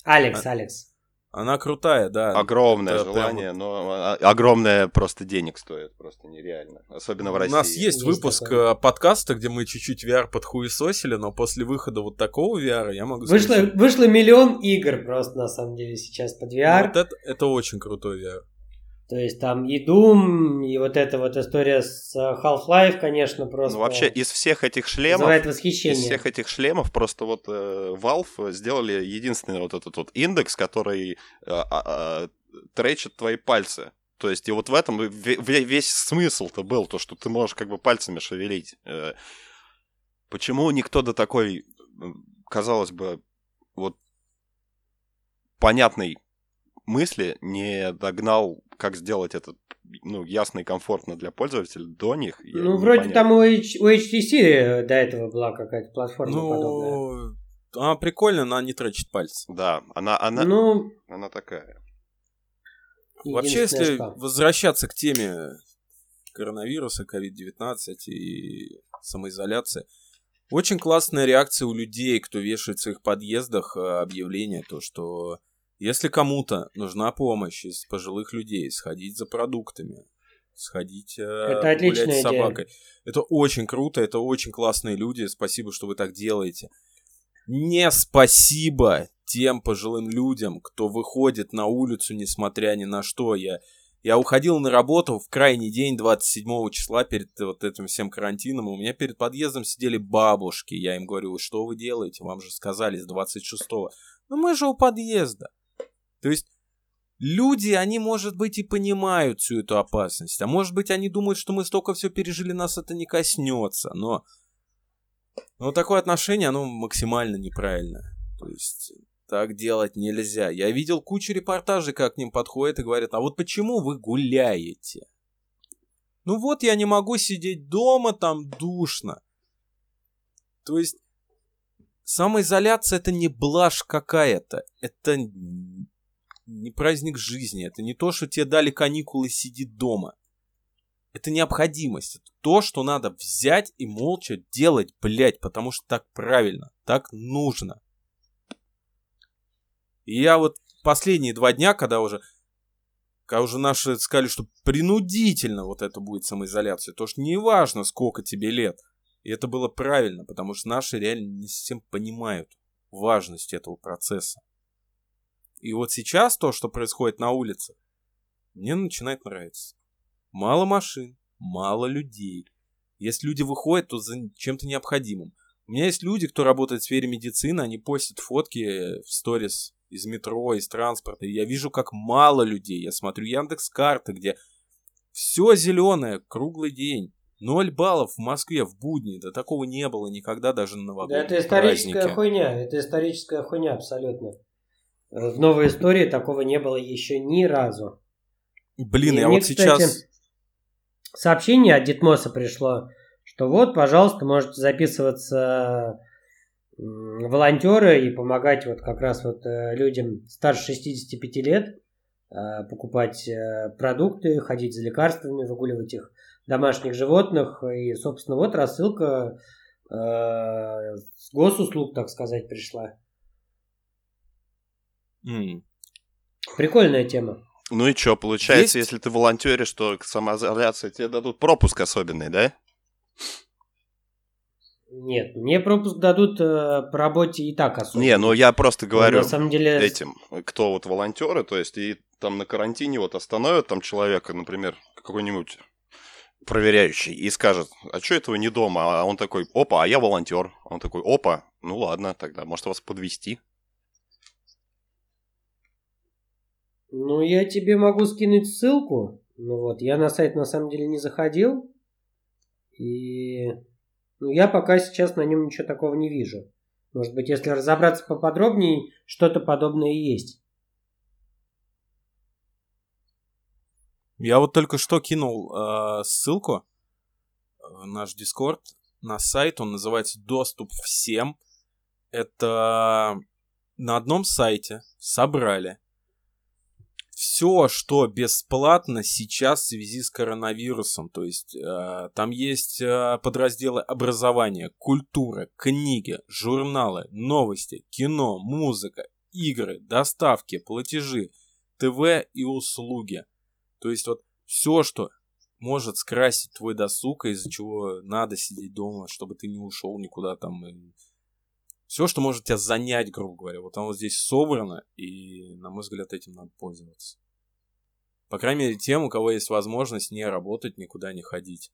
Алекс, А- Алекс. Она крутая, да. Огромное Это желание, но а, огромное просто денег стоит, просто нереально. Особенно в У России. нас есть, Есть выпуск такое. э, подкаста, где мы чуть-чуть VR подхуесосили, но после выхода вот такого VR я могу Вышло, сказать, вышло миллион игр просто на самом деле сейчас под VR. вот это, это очень крутой VR. То есть там и Doom, и вот эта вот история с э, Half-Life, конечно, просто Ну, вообще, из всех этих шлемов, вызывает из восхищение. всех этих шлемов просто вот э, Valve сделали единственный вот этот вот индекс, который э, а, тречит твои пальцы. То есть и вот в этом весь смысл-то был, то, что ты можешь как бы пальцами шевелить. Э, Почему никто до такой, казалось бы, вот понятной мысли не догнал, как сделать это ну, ясно и комфортно для пользователя до них? Ну, вроде понятно. там у, H- у HTC до этого была какая-то платформа подобная. Ну, она прикольная, но она не тречит пальцы. Да, она, она, Ну, она такая. Вообще, если что- возвращаться к теме коронавируса, COVID-19 и самоизоляции, очень классная реакция у людей, кто вешает в своих подъездах э, объявление, то, что если кому-то нужна помощь из пожилых людей, сходить за продуктами, сходить э, Это гулять с идея. собакой. Это очень круто, это очень классные люди, спасибо, что вы так делаете. Не спасибо тем пожилым людям, кто выходит на улицу, несмотря ни на что. Я, я уходил на работу в крайний день 27 числа перед вот этим всем карантином. У меня перед подъездом сидели бабушки. Я им говорю, что вы делаете? Вам же сказали с 26-го. Ну мы же у подъезда. То есть люди, они, может быть, и понимают всю эту опасность. А может быть, они думают, что мы столько все пережили, нас это не коснется. Но, но такое отношение, оно максимально неправильное. То есть так делать нельзя. Я видел кучу репортажей, как к ним подходят и говорят, а вот почему вы гуляете? Ну вот я не могу сидеть дома, там душно. То есть самоизоляция это не блажь какая-то. Это не праздник жизни. Это не то, что тебе дали каникулы, сиди дома. Это необходимость. Это то, что надо взять и молча делать, блядь, потому что так правильно, так нужно. И я вот последние два дня, когда уже, когда уже наши сказали, что принудительно вот это будет самоизоляция, то что неважно, сколько тебе лет. И это было правильно, потому что наши реально не совсем понимают важность этого процесса. И вот сейчас то, что происходит на улице, мне начинает нравиться. Мало машин, мало людей. Если люди выходят, то за чем-то необходимым. У меня есть люди, кто работает в сфере медицины, они постят фотки в сторис из метро, из транспорта. И я вижу, как мало людей. Я смотрю Яндекс карты, где все зеленое, круглый день. Ноль баллов в Москве в будни. Да такого не было никогда даже на Да новогодние это историческая праздники. хуйня. Это историческая хуйня абсолютно. В новой истории такого не было еще ни разу. Блин, И я мне, вот сейчас... кстати, Сообщение от Дитмоса пришло, что вот, пожалуйста, можете записываться волонтеры и помогать вот как раз вот э, людям старше 65 лет э, покупать э, продукты, ходить за лекарствами, выгуливать их домашних животных. И, собственно, вот рассылка с госуслуг, так сказать, пришла. М. Прикольная тема. Ну и что, получается, Есть- если ты волонтеришь, то к самоизоляции тебе дадут пропуск особенный, да? Нет, мне пропуск дадут э, по работе и так особо. Не, ну я просто говорю На самом деле, этим, кто вот волонтеры, то есть и там на карантине вот остановят там человека, например, какой-нибудь проверяющий, и скажет, а что это вы не дома? А он такой, опа, а я волонтер. Он такой, опа, ну ладно, тогда, может вас подвести. Ну, я тебе могу скинуть ссылку. Ну вот, я на сайт на самом деле не заходил. И ну, я пока сейчас на нем ничего такого не вижу. Может быть, если разобраться поподробнее, что-то подобное и есть. Я вот только что кинул э, ссылку в наш Дискорд на сайт, он называется «Доступ всем». Это на одном сайте собрали все, что бесплатно сейчас в связи с коронавирусом. То есть э, там есть э, подразделы образования, культура, книги, журналы, новости, кино, музыка, игры, доставки, платежи, ТВ и услуги. То есть вот все, что может скрасить твой досуг, из-за чего надо сидеть дома, чтобы ты не ушел никуда там. Все, что может тебя занять, грубо говоря, вот оно здесь собрано, и, на мой взгляд, этим надо пользоваться. По крайней мере, тем, у кого есть возможность не работать, никуда не ходить.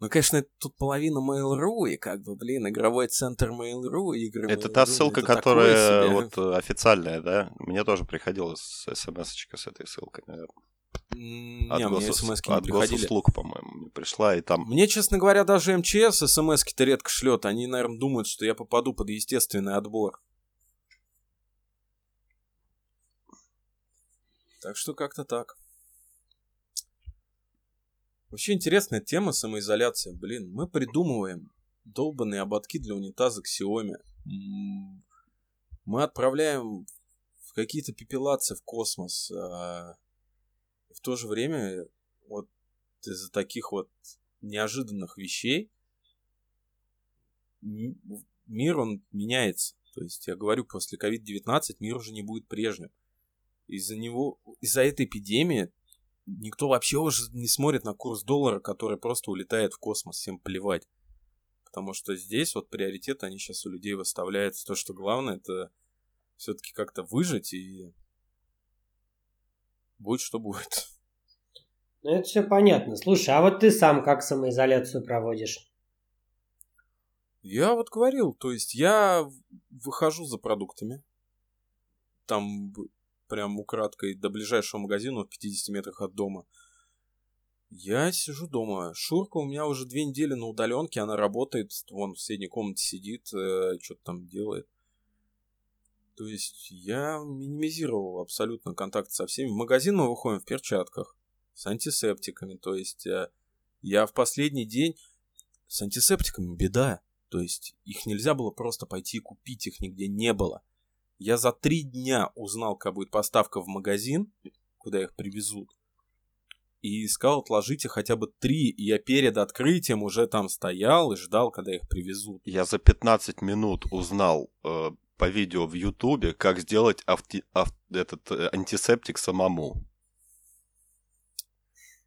Ну, конечно, тут половина Mail.ru, и как бы, блин, игровой центр Mail.ru, игры Это та ссылка, это которая вот э, официальная, да? Мне тоже приходилось смс-очка с этой ссылкой, наверное. Не, от мне смс от госуслуг, по-моему, пришла, и там... Мне, честно говоря, даже МЧС смс-ки-то редко шлет. Они, наверное, думают, что я попаду под естественный отбор. Так что как-то так. Вообще интересная тема самоизоляция. Блин, мы придумываем долбанные ободки для унитаза Xiaomi. Мы отправляем в какие-то пепелации в космос. А в то же время вот из-за таких вот неожиданных вещей мир, он меняется. То есть, я говорю, после COVID-19 мир уже не будет прежним. Из-за него, из-за этой эпидемии никто вообще уже не смотрит на курс доллара, который просто улетает в космос, всем плевать. Потому что здесь вот приоритет они сейчас у людей выставляют. То, что главное, это все-таки как-то выжить и будет что будет. Ну, это все понятно. Слушай, а вот ты сам как самоизоляцию проводишь? Я вот говорил, то есть я выхожу за продуктами. Там прям украдкой до ближайшего магазина в 50 метрах от дома. Я сижу дома. Шурка у меня уже две недели на удаленке, она работает, вон в соседней комнате сидит, э, что-то там делает. То есть я минимизировал абсолютно контакт со всеми. В магазин мы выходим в перчатках с антисептиками. То есть э, я в последний день с антисептиками беда. То есть их нельзя было просто пойти и купить, их нигде не было. Я за три дня узнал, как будет поставка в магазин, куда их привезут. И искал, отложите хотя бы три. И я перед открытием уже там стоял и ждал, когда их привезут. Я за 15 минут узнал э, по видео в Ютубе, как сделать авти, ав, этот э, антисептик самому.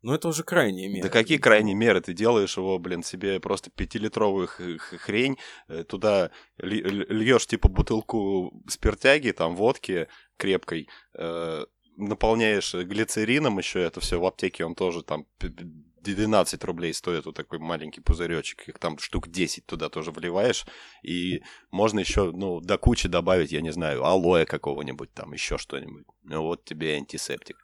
Ну, это уже крайние меры. Да какие крайние меры? Ты делаешь его, блин, себе просто пятилитровую хрень, э, туда льешь типа бутылку спиртяги, там, водки крепкой, э, наполняешь глицерином еще это все в аптеке, он тоже там 12 рублей стоит вот такой маленький пузыречек, их там штук 10 туда тоже вливаешь, и можно еще, ну, до кучи добавить, я не знаю, алоэ какого-нибудь там, еще что-нибудь. Ну вот тебе антисептик.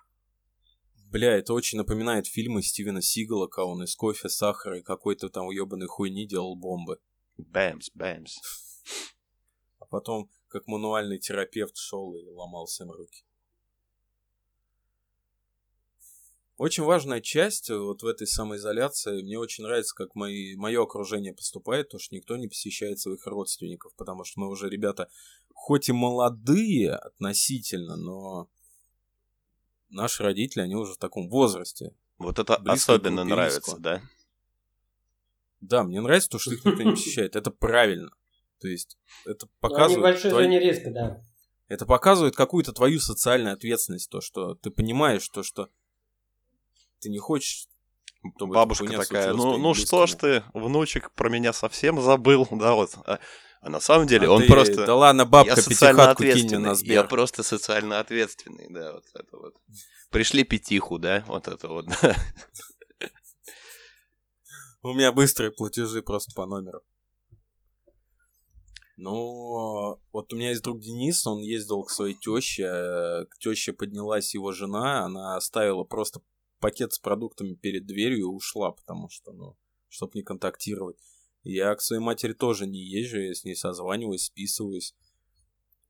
Бля, это очень напоминает фильмы Стивена Сигала, когда он из кофе, сахара и какой-то там уебаной хуйни делал бомбы. Бэмс, бэмс. А потом, как мануальный терапевт, шел и ломал всем руки. Очень важная часть вот в этой самоизоляции. Мне очень нравится, как мои, мое окружение поступает, то что никто не посещает своих родственников, потому что мы уже, ребята, хоть и молодые относительно, но наши родители, они уже в таком возрасте. Вот это особенно нравится, да? Да, мне нравится то, что их никто не посещает. Это правильно. То есть, это показывает... Небольшой твой... зоне риска, да. Это показывает какую-то твою социальную ответственность, то, что ты понимаешь, то, что ты не хочешь Бабушка такая, ну, ну что ж ты, внучек про меня совсем забыл, да, вот. А, а на самом деле а он ты... просто... Да ладно, бабка, пятихатку кинь на Сбер. Я просто социально ответственный, да, вот это вот. Пришли пятиху, да, вот это вот. У меня быстрые платежи просто по номеру. Ну, вот у меня есть друг Денис, он ездил к своей теще, к теще поднялась его жена, она оставила просто пакет с продуктами перед дверью и ушла, потому что, ну, чтобы не контактировать. Я к своей матери тоже не езжу, я с ней созваниваюсь, списываюсь.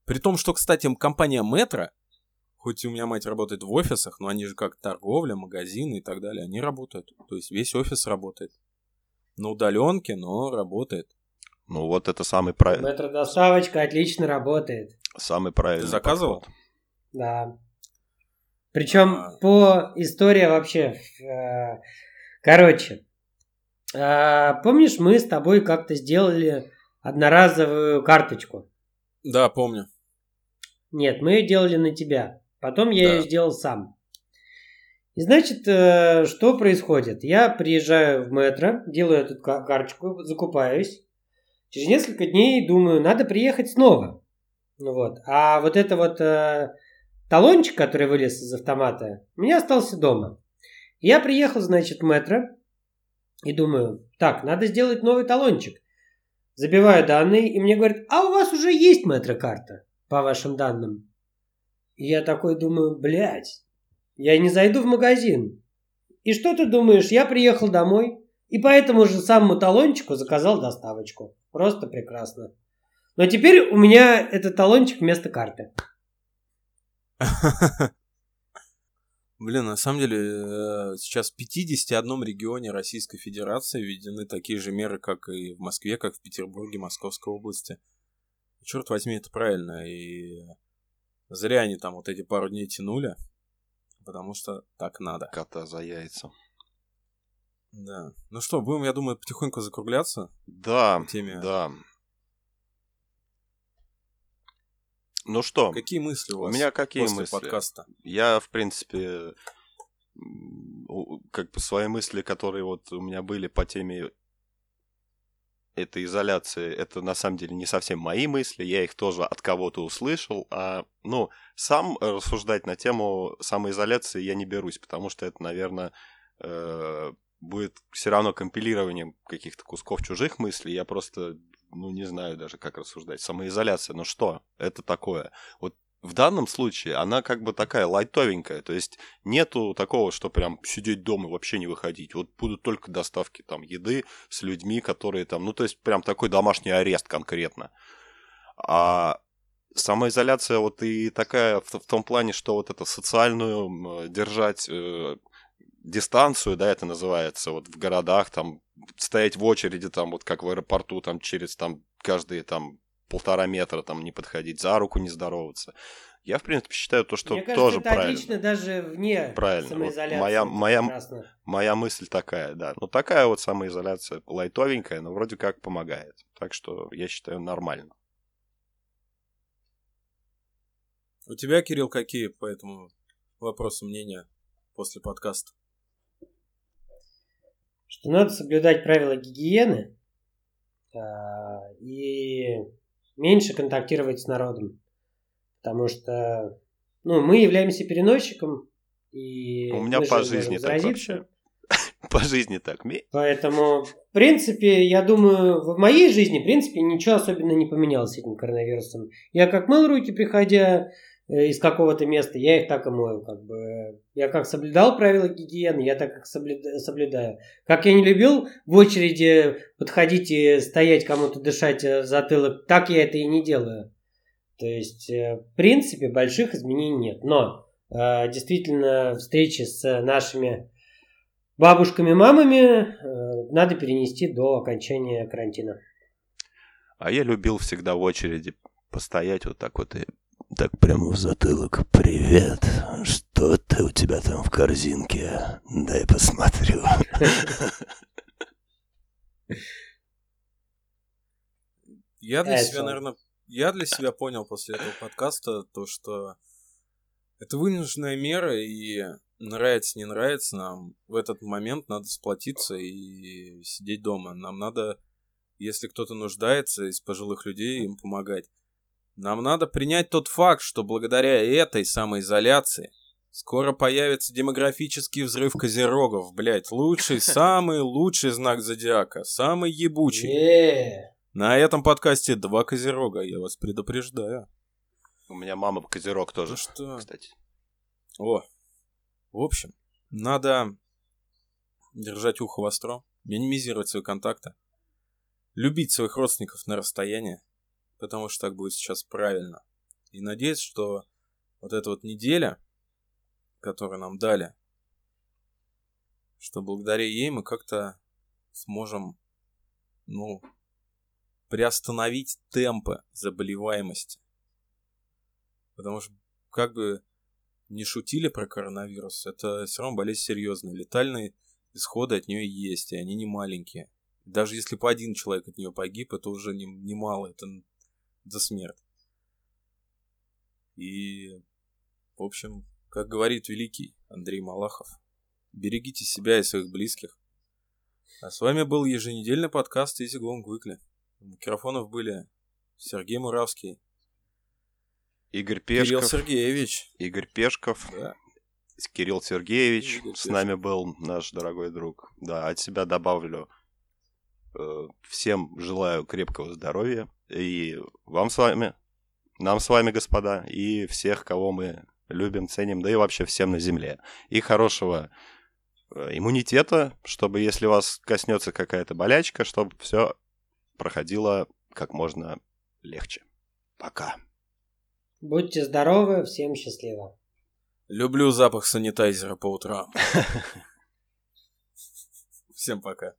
При том, что, кстати, компания Метро, хоть у меня мать работает в офисах, но они же как торговля, магазины и так далее, они работают. То есть весь офис работает. На удаленке, но работает. Ну вот это самый правильный. Метродоставочка отлично работает. Самый правильный. Ты заказывал? Подход. Да. Причем а... по истории вообще. Э, короче, а, помнишь, мы с тобой как-то сделали одноразовую карточку Да, помню. Нет, мы ее делали на тебя. Потом я Да. ее сделал сам. И значит, э, что происходит? Я приезжаю в метро, делаю эту ка- карточку, закупаюсь. Через несколько дней думаю, надо приехать снова. Ну вот. А вот это вот э, талончик, который вылез из автомата, у меня остался дома. Я приехал, значит, в метро и думаю, так, надо сделать новый талончик. Забиваю данные, и мне говорят, а у вас уже есть метрокарта по вашим данным. И я такой думаю, блядь, я не зайду в магазин. И что ты думаешь, я приехал домой и по этому же самому талончику заказал доставочку. Просто прекрасно. Но теперь у меня этот талончик вместо карты. Блин, на самом деле, э, сейчас в 51 регионе Российской Федерации введены такие же меры, как и в Москве, как в Петербурге, Московской области. Черт возьми, это правильно. И зря они там вот эти пару дней тянули, потому что так надо. Кота за яйца. Да. Ну что, будем, я думаю, потихоньку закругляться Да, теме. да. Ну что, Какие мысли у у вас меня какие после мысли? подкаста? Я, в принципе, у- как бы свои мысли, которые вот у меня были по теме этой изоляции, это на самом деле не совсем мои мысли, я их тоже от кого-то услышал, а, ну, сам рассуждать на тему самоизоляции я не берусь, потому что это, наверное, э, будет все равно компилированием каких-то кусков чужих мыслей, я просто, ну, не знаю даже, как рассуждать. Самоизоляция, ну что это такое? Вот в данном случае она как бы такая лайтовенькая, то есть нету такого, что прям сидеть дома и вообще не выходить. Вот будут только доставки там еды с людьми, которые там, ну то есть прям такой домашний арест конкретно. А самоизоляция вот и такая в, в том плане, что вот это социальную держать э, дистанцию, да, это называется, вот в городах там стоять в очереди там вот как в аэропорту там через там каждые там полтора метра там не подходить, за руку не здороваться. Я, в принципе, считаю то, что Мне кажется, тоже это правильно. отлично даже вне Правильно. Вот самоизоляции. моя- Это моя- прекрасно. Моя мысль такая, да. Ну, такая вот самоизоляция лайтовенькая, но вроде как помогает. Так что я считаю нормально. У тебя, Кирилл, какие по этому вопросу мнения после подкаста? Что надо соблюдать правила гигиены а, и меньше контактировать с народом. Потому что ну, мы являемся переносчиком, и У меня по жизни так вообще. По жизни так. Поэтому, в принципе, я думаю, в моей жизни, в принципе, ничего особенно не поменялось с этим коронавирусом. Я как мыл руки, приходя э, из какого-то места, я их так и мою. Как бы. Я как соблюдал правила гигиены, я так соблюда- соблюдаю. Как я не любил в очереди подходить и стоять кому-то дышать э, в затылок, так я это и не делаю. То есть, э, в принципе, больших изменений нет. Но э, действительно, встречи с нашими бабушками, мамами э, надо перенести до окончания карантина. А я любил всегда в очереди постоять вот так вот и так прямо в затылок. Привет, что ты у тебя там в корзинке? Дай посмотрю. Я для Это себя, наверное, я для себя понял после этого подкаста то, что это вынужденная мера, и нравится, не нравится нам, в этот момент надо сплотиться и сидеть дома. Нам надо, если кто-то нуждается из пожилых людей, им помогать. Нам надо принять тот факт, что благодаря этой самоизоляции скоро появится демографический взрыв козерогов, блядь. Лучший, самый лучший знак зодиака, самый ебучий. На этом подкасте два козерога, я вас предупреждаю. У меня мама козерог тоже, Ну что? кстати. О, в общем, надо держать ухо востро, минимизировать свои контакты, любить своих родственников на расстоянии, потому что так будет сейчас правильно. И надеюсь, что вот эта вот неделя, которую нам дали, что благодаря ей мы как-то сможем, ну, приостановить темпы заболеваемости. Потому что как бы не шутили про коронавирус, это все равно болезнь серьезная. Летальные исходы от нее есть, и они не маленькие. Даже если бы один человек от нее погиб, это уже не- немало, это за смерть. И, в общем, как говорит великий Андрей Малахов, берегите себя и своих близких. А с вами был еженедельный подкаст Easy Going Weekly. У микрофонов были Сергей Муравский, Игорь Кирилл Пешков. Сергеевич. Игорь Пешков. Да. Кирилл Сергеевич. Игорь С нами был наш дорогой друг. Да, от себя добавлю. Э, Всем желаю крепкого здоровья. И вам с вами, нам с вами, господа, и всех, кого мы любим, ценим, да и вообще всем на земле. И хорошего э, иммунитета, чтобы если вас коснется какая-то болячка, чтобы все проходило как можно легче. Пока. Будьте здоровы, всем счастливо. Люблю запах санитайзера по утрам. Всем пока.